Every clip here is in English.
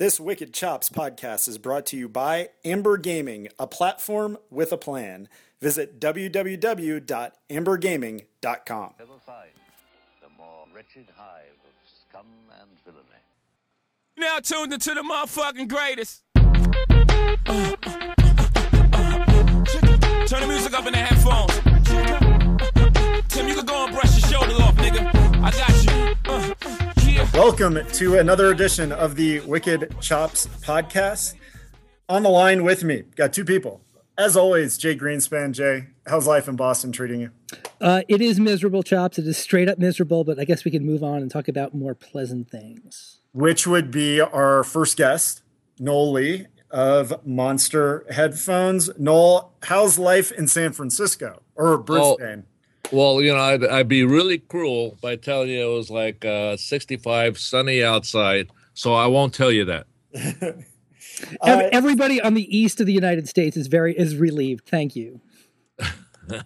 This Wicked Chops podcast is brought to you by Amber Gaming, a platform with a plan. Visit www.ambergaming.com. Ever find the more wretched hive of scum and villainy. Now tuned into the motherfucking greatest. Turn the music up in the headphones. Tim, you can go and brush your shoulders off, nigga. I got you. Yeah. Welcome to another edition of the Wicked Chops podcast. On the line with me, got two people. As always, Jay Greenspan. Jay, how's life in Boston treating you? Uh, it is miserable, Chops. It is straight up miserable, but I guess we can move on and talk about more pleasant things. Which would be our first guest, Noel Lee of Monster Headphones. Noel, how's life in San Francisco or Brisbane? Well, you know, I'd, I'd be really cruel by telling you it was like uh, 65, sunny outside. So I won't tell you that. Ev- Everybody on the east of the United States is very is relieved. Thank you.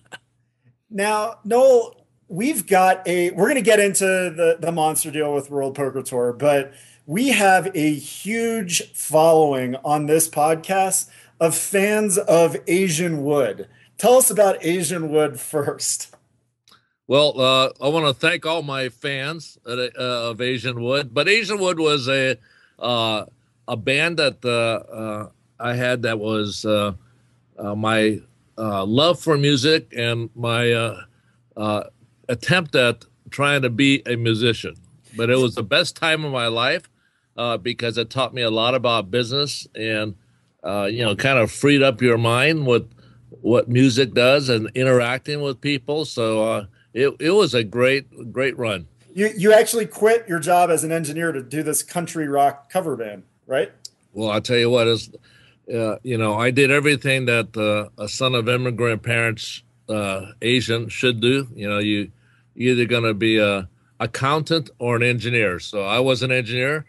Now, Noel, we've got a. We're going to get into the the monster deal with World Poker Tour, but we have a huge following on this podcast of fans of Asian Wood. Tell us about Asian Wood first. Well, uh, I want to thank all my fans at, uh, of Asian Wood, but Asian Wood was a uh, a band that uh, uh, I had that was uh, my love for music and my attempt at trying to be a musician. But it was the best time of my life because it taught me a lot about business and you know kind of freed up your mind with what music does and interacting with people. So it it was a great great run. You you actually quit your job as an engineer to do this country rock cover band, right? Well, I'll tell you what is, uh, you know, I did everything that uh, a son of immigrant parents, uh, Asian, should do. You know, you you're either going to be a accountant or an engineer. So I was an engineer.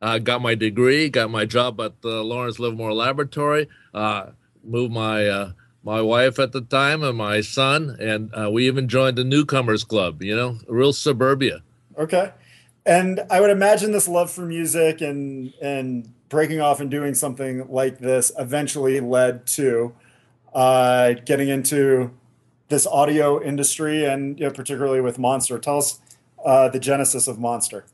I got my degree, got my job at the Lawrence Livermore Laboratory. Uh, moved my uh, my wife at the time and my son, and uh, we even joined the newcomers club. You know, real suburbia. Okay. And I would imagine this love for music and and breaking off and doing something like this eventually led to uh, getting into this audio industry and you know, particularly with Monster. Tell us uh, the genesis of Monster.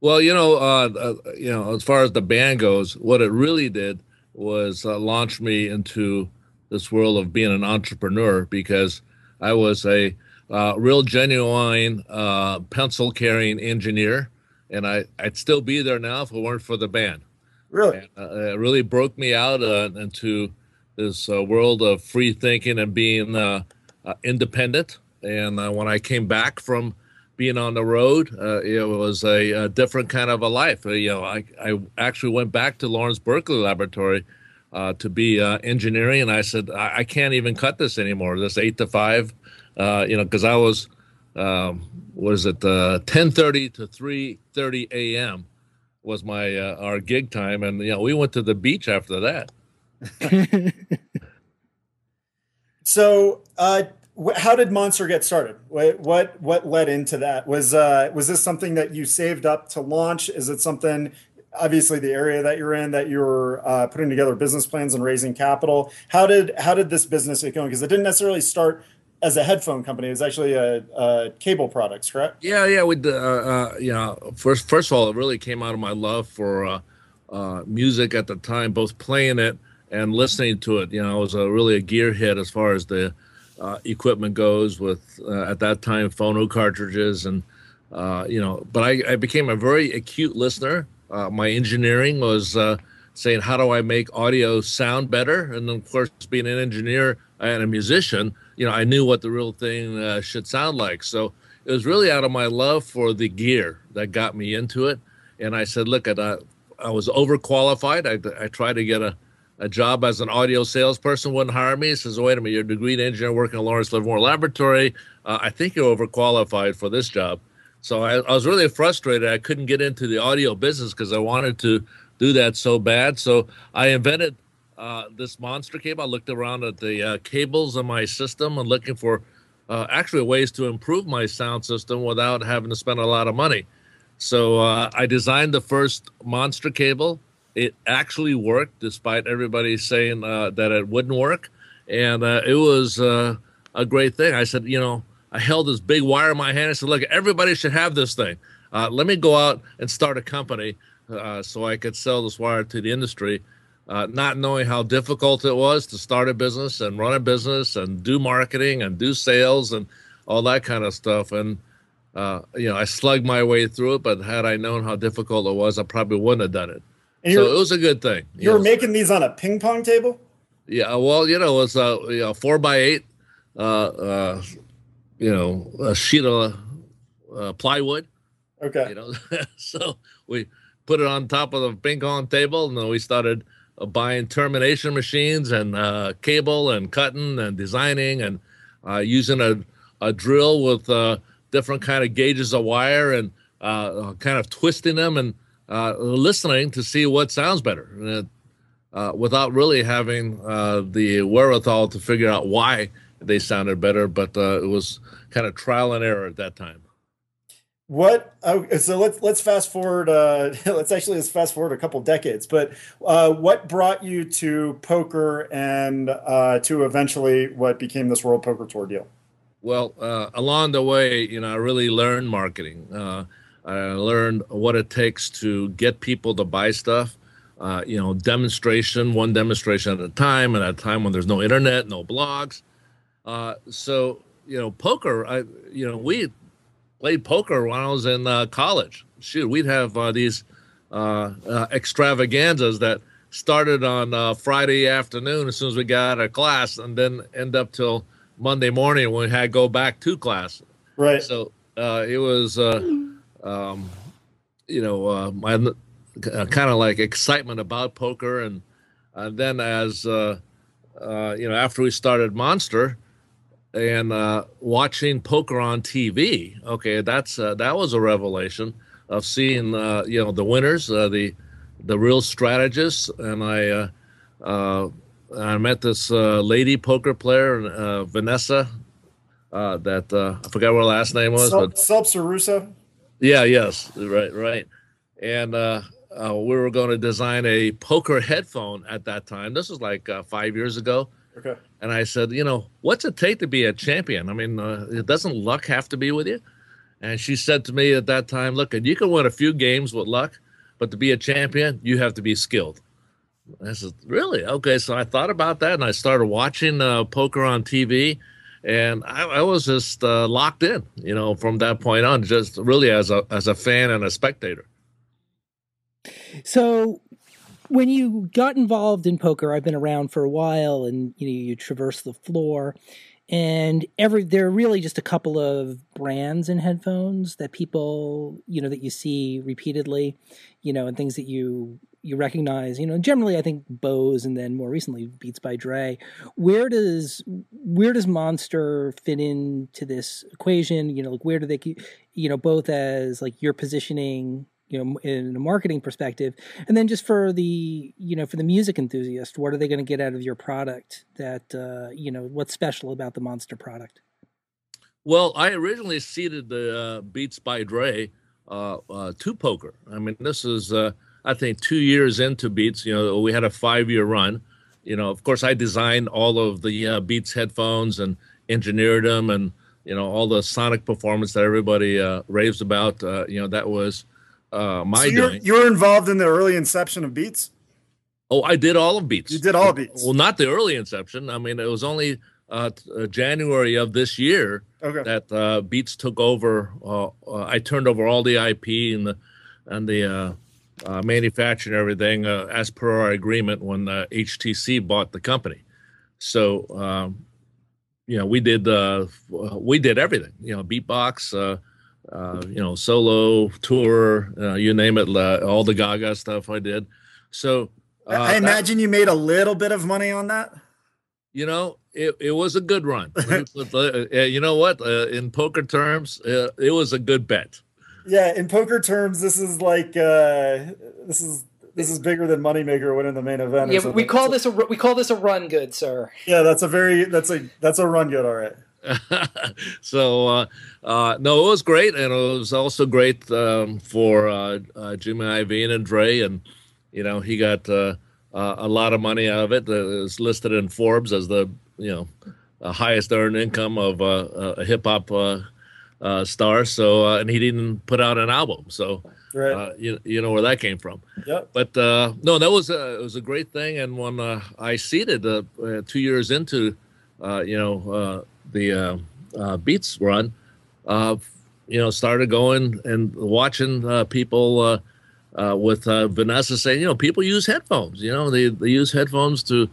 Well, you know, uh, uh, you know, as far as the band goes, what it really did was uh, launch me into this world of being an entrepreneur because I was a uh, real genuine uh, pencil carrying engineer, and I I'd still be there now if it weren't for the band. Really? And, uh, it really broke me out uh, into this uh, world of free thinking and being uh, uh, independent. And uh, when I came back from being on the road, uh, it was a, a different kind of a life. Uh, you know, I, I actually went back to Lawrence Berkeley Laboratory uh, to be uh, engineering, and I said I, I can't even cut this anymore. This eight to five, uh, you know, because I was um, was it uh, ten thirty to three thirty a.m. was my uh, our gig time, and you know we went to the beach after that. So, uh, wh- how did Monster get started? What what, what led into that? Was uh, was this something that you saved up to launch? Is it something? Obviously, the area that you're in, that you're uh, putting together business plans and raising capital. How did how did this business get going? Because it didn't necessarily start as a headphone company. It was actually a, a cable products, correct? Yeah, yeah. We, uh, uh, you know, first, first of all, it really came out of my love for uh, uh, music at the time, both playing it and listening to it. You know, I was a, really a gearhead as far as the uh, equipment goes. With uh, at that time, phono cartridges, and uh, you know, but I, I became a very acute listener. Uh, my engineering was uh, saying, how do I make audio sound better? And then, of course, being an engineer and a musician, you know, I knew what the real thing uh, should sound like. So it was really out of my love for the gear that got me into it. And I said, look, at uh, I was overqualified. I, I tried to get a, a job as an audio salesperson, wouldn't hire me. He says, wait a minute, you're a degreed engineer working at Lawrence Livermore Laboratory. Uh, I think you're overqualified for this job. So I, I was really frustrated. I couldn't get into the audio business because I wanted to do that so bad. So I invented uh, this monster cable. I looked around at the uh, cables in my system and looking for uh, actually ways to improve my sound system without having to spend a lot of money. So uh, I designed the first monster cable it actually worked, despite everybody saying uh, that it wouldn't work, and uh, it was a great thing. I said, you know, I held this big wire in my hand. I said, look, everybody should have this thing. Uh, let me go out and start a company uh, so I could sell this wire to the industry. Uh, not knowing how difficult it was to start a business and run a business and do marketing and do sales and all that kind of stuff. And uh, you know, I slugged my way through it. But had I known how difficult it was, I probably wouldn't have done it. And so it was a good thing. You were know. making these on a ping pong table. Yeah, well, you know, it's a you know, four by eight, uh, uh, you know, a sheet of uh, plywood. Okay. You know, so we put it on top of the ping pong table, and then we started uh, buying termination machines and uh, cable and cutting and designing and uh, using a, a drill with uh, different kind of gauges of wire and uh, kind of twisting them and uh, listening to see what sounds better. Uh, without really having uh, the wherewithal to figure out why they sounded better, but uh, it was kind of trial and error at that time. What? Oh, so let's let's fast forward. Uh, let's actually let's fast forward a couple decades. But uh, what brought you to poker and uh, to eventually what became this World Poker Tour deal? Well, uh, along the way, you know, I really learned marketing. Uh, I learned what it takes to get people to buy stuff. Uh, you know, demonstration, one demonstration at a time, and at a time when there's no internet, no blogs. Uh, so, you know, poker. I, you know, we played poker when I was in uh, college. Shoot, we'd have uh, these uh, uh, extravaganzas that started on uh, Friday afternoon as soon as we got out of class, and then end up till Monday morning when we had to go back to class. Right. So uh, it was, uh, um, you know, uh, my uh, kind of like excitement about poker, and uh, then as uh, uh, you know, after we started Monster and uh, watching poker on TV, okay, that's uh, that was a revelation of seeing uh, you know the winners, uh, the the real strategists, and I. Uh, uh, I met this uh, lady poker player, uh, Vanessa. Uh, that uh, I forgot what her last name was, but Subs Rousso? yeah, yes, right, right. And uh, uh, we were going to design a poker headphone at that time. This was like uh, five years ago. Okay. And I said, you know, what's it take to be a champion? I mean, uh, doesn't luck have to be with you? And she said to me at that time, look, you can win a few games with luck, but to be a champion, you have to be skilled. I said, really? Okay. So I thought about that and I started watching uh, poker on TV. And I, I was just uh, locked in, you know, from that point on, just really as a as a fan and a spectator. So when you got involved in poker, I've been around for a while and you know you traverse the floor and every there are really just a couple of brands in headphones that people, you know, that you see repeatedly, you know, and things that you you recognize, you know, generally I think Bose and then more recently Beats by Dre. Where does where does Monster fit into this equation? You know, like where do they you know, both as like your positioning you know in a marketing perspective and then just for the you know for the music enthusiast what are they going to get out of your product that uh you know what's special about the monster product Well, I originally seeded the uh, Beats by Dre uh, uh, to poker. I mean, this is, uh, I think, two years into Beats. You know, we had a five year run. You know, of course, I designed all of the uh, Beats headphones and engineered them, and you know, all the sonic performance that everybody uh, raves about. Uh, you know, that was uh, my So you're, doing. you were involved in the early inception of Beats. Oh, I did all of Beats. You did all of Beats. Well, not the early inception. I mean, it was only uh, uh, January of this year Okay. that uh, Beats took over. Uh, uh, I turned over all the IP and the and the uh, uh, manufacturing everything uh, as per our agreement when uh, HTC bought the company. So um, you know, we did uh, we did everything. You know, beatbox. Uh, uh, you know, solo tour, uh, you name it, uh, all the Gaga stuff I did. So uh, I that- imagine you made a little bit of money on that. you know, it, it was a good run. Let me put- uh, you know what? Uh, in poker terms, uh, it was a good bet. Yeah, in poker terms, this is like uh, this is this is bigger than Moneymaker winning the main event. yeah we call this a we call this a run good sir Yeah, that's a very that's a that's a run good. All right. so uh, uh, no, it was great, and it was also great um, for uh, uh, Jimmy Iovine and Dre, and You know, he got uh, uh, a lot of money out of it. It's listed in Forbes as the you know uh, highest earned income of uh, a hip hop uh, uh, star. So, uh, and he didn't put out an album. So, Right. uh, you you know where that came from. Yep. But uh, no, that was a it was a great thing. And when uh, I seeded uh, uh, two years into, uh, you know, uh, the uh, uh, Beats run, uh, you know, started going and watching people with Vanessa saying, you know, people use headphones. You know, they they use headphones to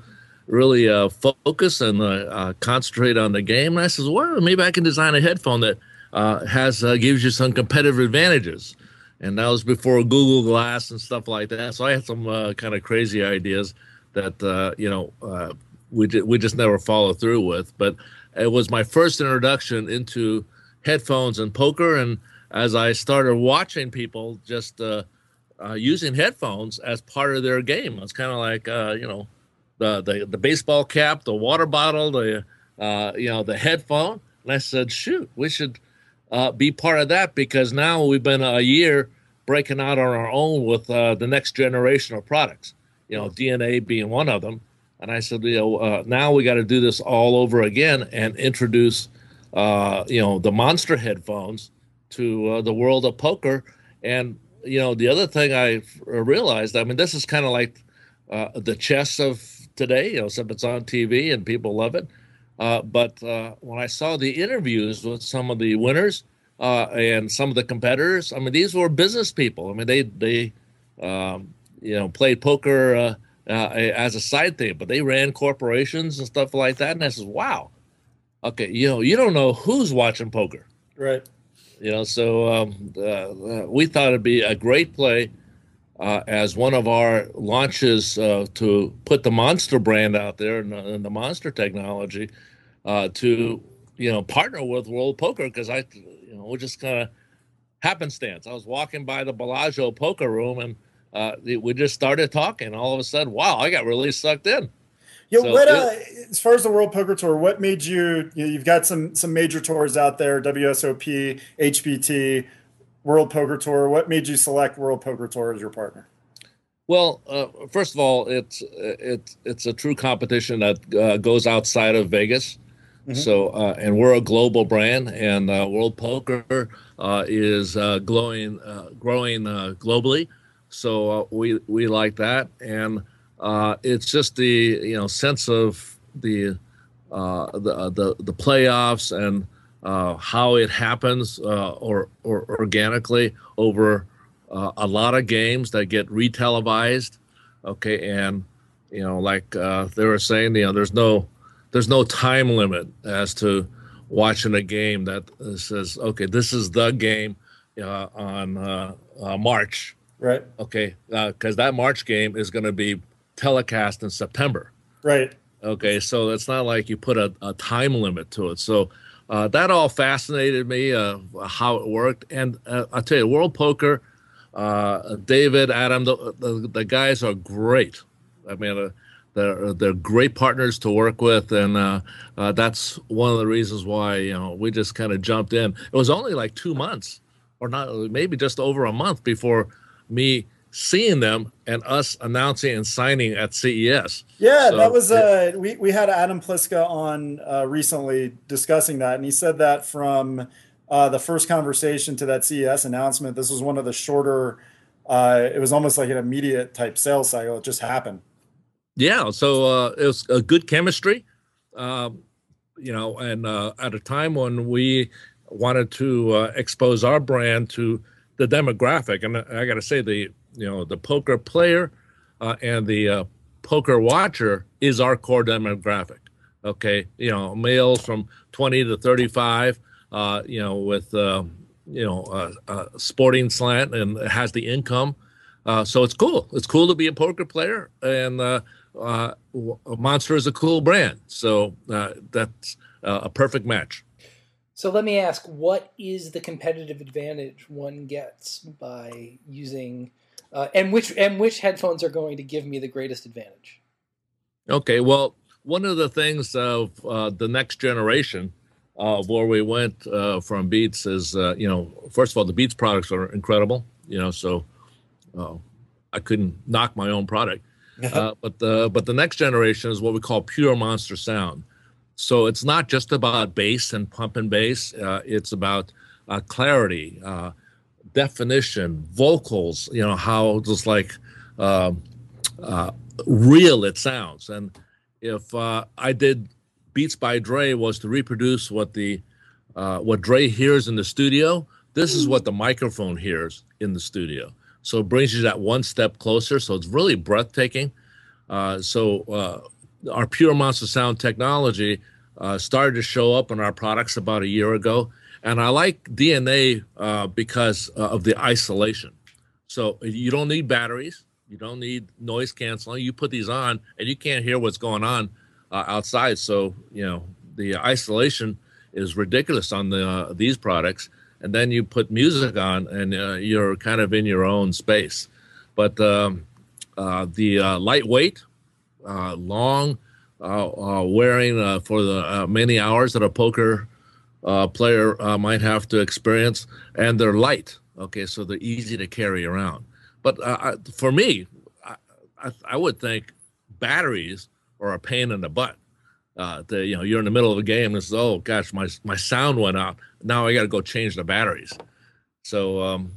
really focus and concentrate on the game. And I says, well, maybe I can design a headphone that has gives you some competitive advantages. And that was before Google Glass and stuff like that. So I had some uh, kind of crazy ideas that uh, you know uh, we we just never follow through with. But it was my first introduction into headphones and poker. And as I started watching people just uh, uh, using headphones as part of their game, it's kind of like uh, you know the, the the baseball cap, the water bottle, the uh, you know the headphone. And I said, shoot, we should uh, be part of that because now we've been a year breaking out on our own with uh, the next generation of products. You know, DNA being one of them. And I said, you know, uh, now we got to do this all over again and introduce, uh, you know, the monster headphones to uh, the world of poker. And you know, the other thing I realized, I mean, this is kind of like uh, the chess of today. You know, except it's on TV and people love it. Uh, but uh, when I saw the interviews with some of the winners uh, and some of the competitors, I mean, these were business people. I mean, they they um, you know played poker uh, uh, as a side thing, but they ran corporations and stuff like that. And I says, wow, okay, you know, you don't know who's watching poker Right. you know so um, uh, uh, we thought it'd be a great play uh, as one of our launches uh, to put the monster brand out there and, the- and the monster technology uh, to you know partner with world poker because i you know we're just kind of happenstance i was walking by the bellagio poker room and uh, we just started talking all of a sudden wow i got really sucked in Yeah, So what uh, as far as the World Poker Tour, what made you? you know, you've got some some major tours out there: WSOP, HPT, World Poker Tour. What made you select World Poker Tour as your partner? Well, uh, first of all, it's it's it's a true competition that uh, goes outside of Vegas. So, uh, and we're a global brand, and uh, World Poker uh, is uh, glowing, uh, growing uh, globally. So uh, we we like that, and uh, it's just the you know sense of the uh, the the the playoffs and uh, how it happens uh, or or organically over uh, a lot of games that get retelevised. Okay, and you know, like uh, they were saying, you know, there's no there's no time limit as to watching a game that uh, says, okay, this is the game uh, on uh, uh, March. Right. Okay, because that March game is going to be telecast in September. Right. Okay, so it's not like you put a, a time limit to it. So uh, that all fascinated me, uh, how it worked. And uh, I'll tell you, World Poker, uh, David, Adam, the, the, the guys are great. I mean, uh, they're they're great partners to work with, and uh, uh, that's one of the reasons why you know we just kind of jumped in. It was only like two months, or not, maybe just over a month before me seeing them and us announcing and signing at CES. Yeah, So, that was yeah. uh we we had Adam Pliska on uh, recently discussing that, and he said that from uh, the first conversation to that CES announcement, this was one of the shorter. Uh, it was almost like an immediate type sales cycle. It just happened. Yeah, so uh, it was a good chemistry, um, you know, and uh, at a time when we wanted to uh, expose our brand to the demographic, and I got to say, the you know the poker player uh, and the uh, poker watcher is our core demographic. Okay, you know, males from twenty to thirty-five, uh, you know, with uh, you know a sporting slant and has the income. Uh, so it's cool. It's cool to be a poker player, and uh, uh, Monster is a cool brand. So that's a perfect match. So let me ask, what is the competitive advantage one gets by using, uh, and which and which headphones are going to give me the greatest advantage? Okay, well, one of the things of uh, the next generation of where we went uh, from Beats is, uh, you know, first of all, the Beats products are incredible. You know, so uh, I couldn't knock my own product. Uh, but the but the next generation is what we call pure monster sound. So it's not just about bass and pump and bass. Uh, it's about uh, clarity, uh, definition, vocals. You know how just like um, uh, real it sounds. And if uh, I did Beats by Dre was to reproduce what the uh, what Dre hears in the studio, this is what the microphone hears in the studio. So it brings you that one step closer. So it's really breathtaking. So our pure monster sound technology uh, started to show up in our products about a year ago, and I like DNA uh, because uh, of the isolation. So you don't need batteries, you don't need noise canceling. You put these on, and you can't hear what's going on uh, outside. So you know the isolation is ridiculous on the these products and then you put music on and uh, you're kind of in your own space but um, uh, the uh, lightweight uh, long uh, uh, wearing for the many hours that a poker player might have to experience and they're light okay so they're easy to carry around but for me I, I, I would think batteries are a pain in the butt uh, the, you know, you're in the middle of a game and says, "Oh gosh, my my sound went out. Now I got to go change the batteries." So um,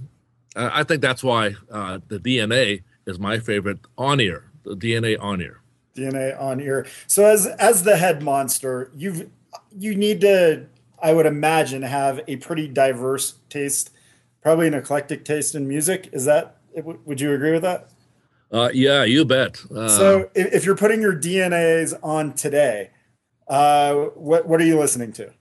I, I, think that's why uh, the DNA is my favorite on ear. The DNA on ear. DNA on ear. So as as the head monster, you've you need to, I would imagine, have a pretty diverse taste, probably an eclectic taste in music. Is that? Would you agree with that? Uh, yeah, you bet. Uh, so if, if, you're putting your DNAs on today, uh, what what are you listening to?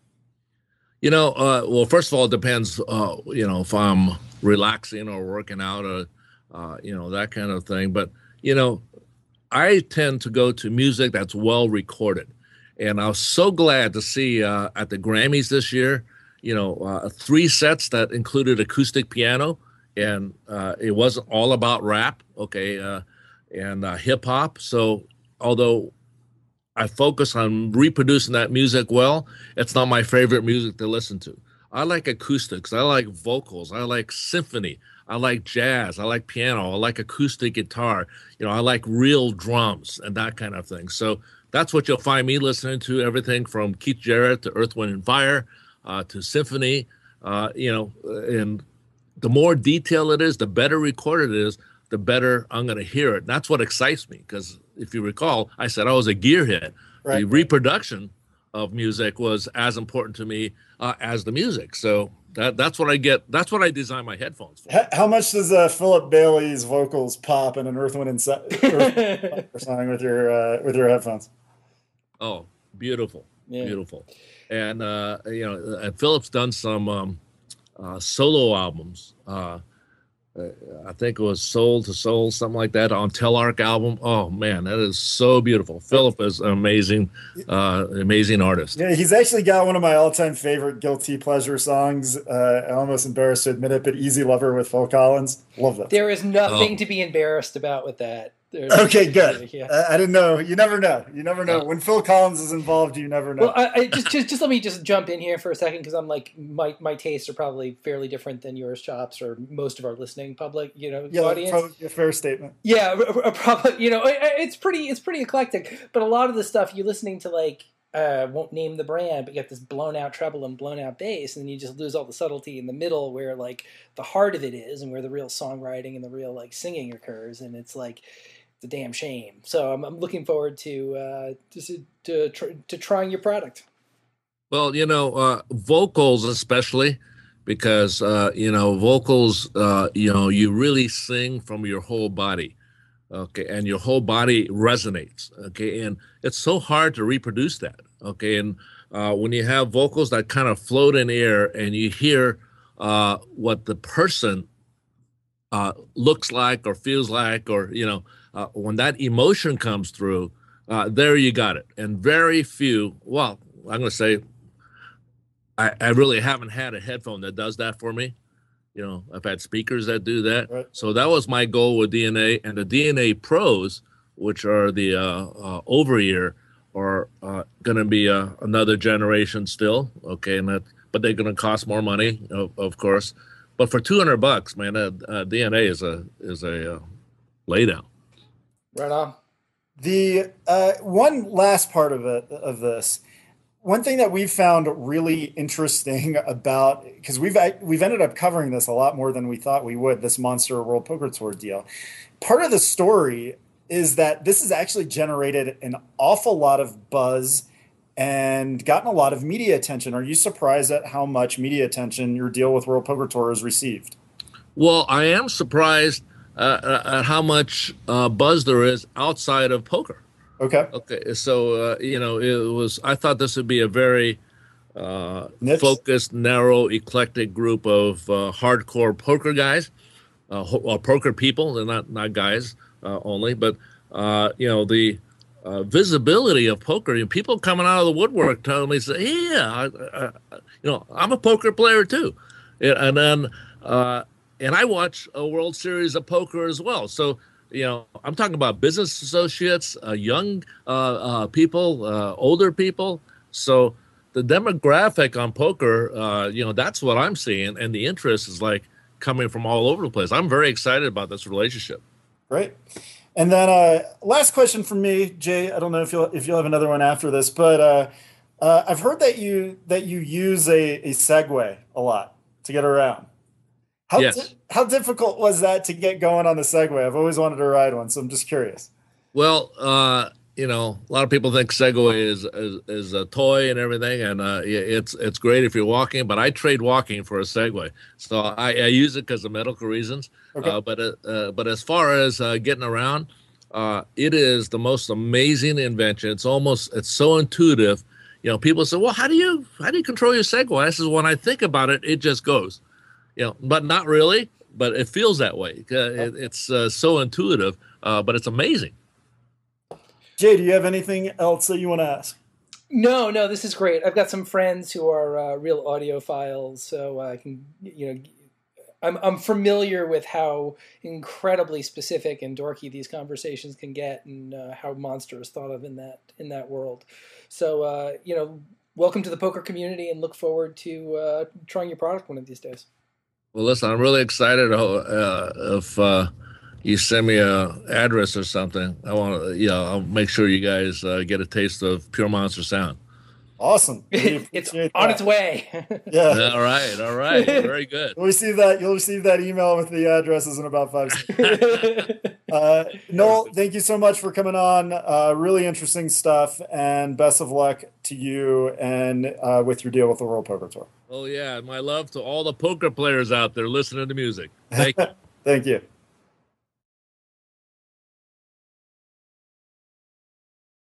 You know, uh, well, first of all, it depends. Uh, you know, if I'm relaxing or working out, or uh, you know that kind of thing. But you know, I tend to go to music that's well recorded, and I was so glad to see uh, at the Grammys this year. You know, uh, three sets that included acoustic piano, and uh, it wasn't all about rap, okay, uh, and uh, hip hop. So although I focus on reproducing that music well. It's not my favorite music to listen to. I like acoustics. I like vocals. I like symphony. I like jazz. I like piano. I like acoustic guitar. You know, I like real drums and that kind of thing. So that's what you'll find me listening to. Everything from Keith Jarrett to Earth, Wind, and Fire uh, to symphony. Uh, you know, and the more detailed it is, the better recorded it is, the better I'm going to hear it. And that's what excites me because if you recall, I said I was a gearhead. Right. The reproduction of music was as important to me uh, as the music. So that that's what I get. That's what I design my headphones for. How much does uh, Philip Bailey's vocals pop in an Earth, Wind, and song with your uh, with your headphones? Oh, beautiful, yeah. beautiful. And uh, you know, and Philip's done some um, uh, solo albums. Uh, uh, I think it was Soul to Soul, something like that on Telarc album. Oh man, that is so beautiful. Philip is an amazing, uh, amazing artist. Yeah, he's actually got one of my all-time favorite guilty pleasure songs. Uh, I'm almost embarrassed to admit it, but "Easy Lover" with Phil Collins. Love that. There is nothing oh. to be embarrassed about with that. There's okay, good. Yeah. I, I, didn't know. You never know. You never know. When Phil Collins is involved, you never know. Well, I, I just, just, just let me just jump in here for a second because I'm like, my my tastes are probably fairly different than yours, chops, or most of our listening public, you know, yeah, audience. a fair statement. Yeah, probably. You know, it's pretty, it's pretty eclectic. But a lot of the stuff you're listening to, like, uh, won't name the brand, but you get this blown out treble and blown out bass, and then you just lose all the subtlety in the middle, where like the heart of it is, and where the real songwriting and the real like singing occurs, and it's like a damn shame. So I'm, I'm looking forward to uh, to to, to trying your product. Well, you know, uh, vocals especially because uh, you know vocals. Uh, you know, you really sing from your whole body. Okay, and your whole body resonates. Okay, and it's so hard to reproduce that. Okay, and uh, when you have vocals that kind of float in air and you hear uh, what the person uh, looks like or feels like, or you know, uh, when that emotion comes through, uh, there you got it. And very few, well, I'm going to say, I, I, really haven't had a headphone that does that for me. You know, I've had speakers that do that. Right. So that was my goal with DNA. And the DNA Pros, which are the uh, uh, over ear, are uh, going to be uh, another generation still. Okay, and that, but they're going to cost more money, of, of, course. But for 200 bucks, man, uh, uh, DNA is a is a lay down. Right on. The uh, one last part of it of this, one thing that we've found really interesting about because we've we've ended up covering this a lot more than we thought we would. This Monster World Poker Tour deal. Part of the story is that this has actually generated an awful lot of buzz and gotten a lot of media attention. Are you surprised at how much media attention your deal with World Poker Tour has received? Well, I am surprised uh, at how much uh, buzz there is outside of poker. Okay. Okay. So uh, you know, it was. I thought this would be a very uh, focused, narrow, eclectic group of uh, hardcore poker guys, uh, uh, poker people. They're not not guys uh, only, but uh, you know the uh, visibility of poker. Know, people coming out of the woodwork telling me, say, "Yeah, I, I, you know, I'm a poker player too," and then uh, and I watch a World Series of poker as well. So you know, I'm talking about business associates, uh, young uh, uh, people, uh, older people. So the demographic on poker, you know, that's what I'm seeing, and the interest is like coming from all over the place. I'm very excited about this relationship. Great. And then uh, last question from me, Jay. I don't know if you'll if you'll have another one after this, but uh, uh, I've heard that you that you use a, a Segway a lot to get around. How Yes. di- how difficult was that to get going on the Segway? I've always wanted to ride one, so I'm just curious. Well, uh, you know, a lot of people think Segway is is, is a toy and everything, and uh, it's it's great if you're walking. But I trade walking for a Segway, so I, I use it because of medical reasons. Okay. Uh, but uh, uh, but as far as uh, getting around, uh, it is the most amazing invention. It's almost it's so intuitive. You know, people say, "Well, how do you how do you control your Segway?" I says, "When I think about it, it just goes." You know, but not really. But it feels that way. It, it's uh, so intuitive, uh, but it's amazing. Jay, do you have anything else that you want to ask? No, no, this is great. I've got some friends who are uh, real audiophiles, so I can, you know, I'm I'm familiar with how incredibly specific and dorky these conversations can get, and uh, how Monster is thought of in that in that world. So, uh, you know, welcome to the poker community, and look forward to uh, trying your product one of these days. Well, listen, I'm really excited. Uh, if uh, you send me a address or something, I want to, yeah, I'll make sure you guys uh, get a taste of Pure Monster Sound. Awesome. It's appreciate on that. its way. Yeah. All right, all right, very good. You'll receive that. You'll receive that email with the addresses in about five seconds. Uh, Noel, thank you so much for coming on. Uh, really interesting stuff, and best of luck to you and uh, with your deal with the World Poker Tour. Oh yeah, my love to all the poker players out there listening to music. Thank you. Thank you.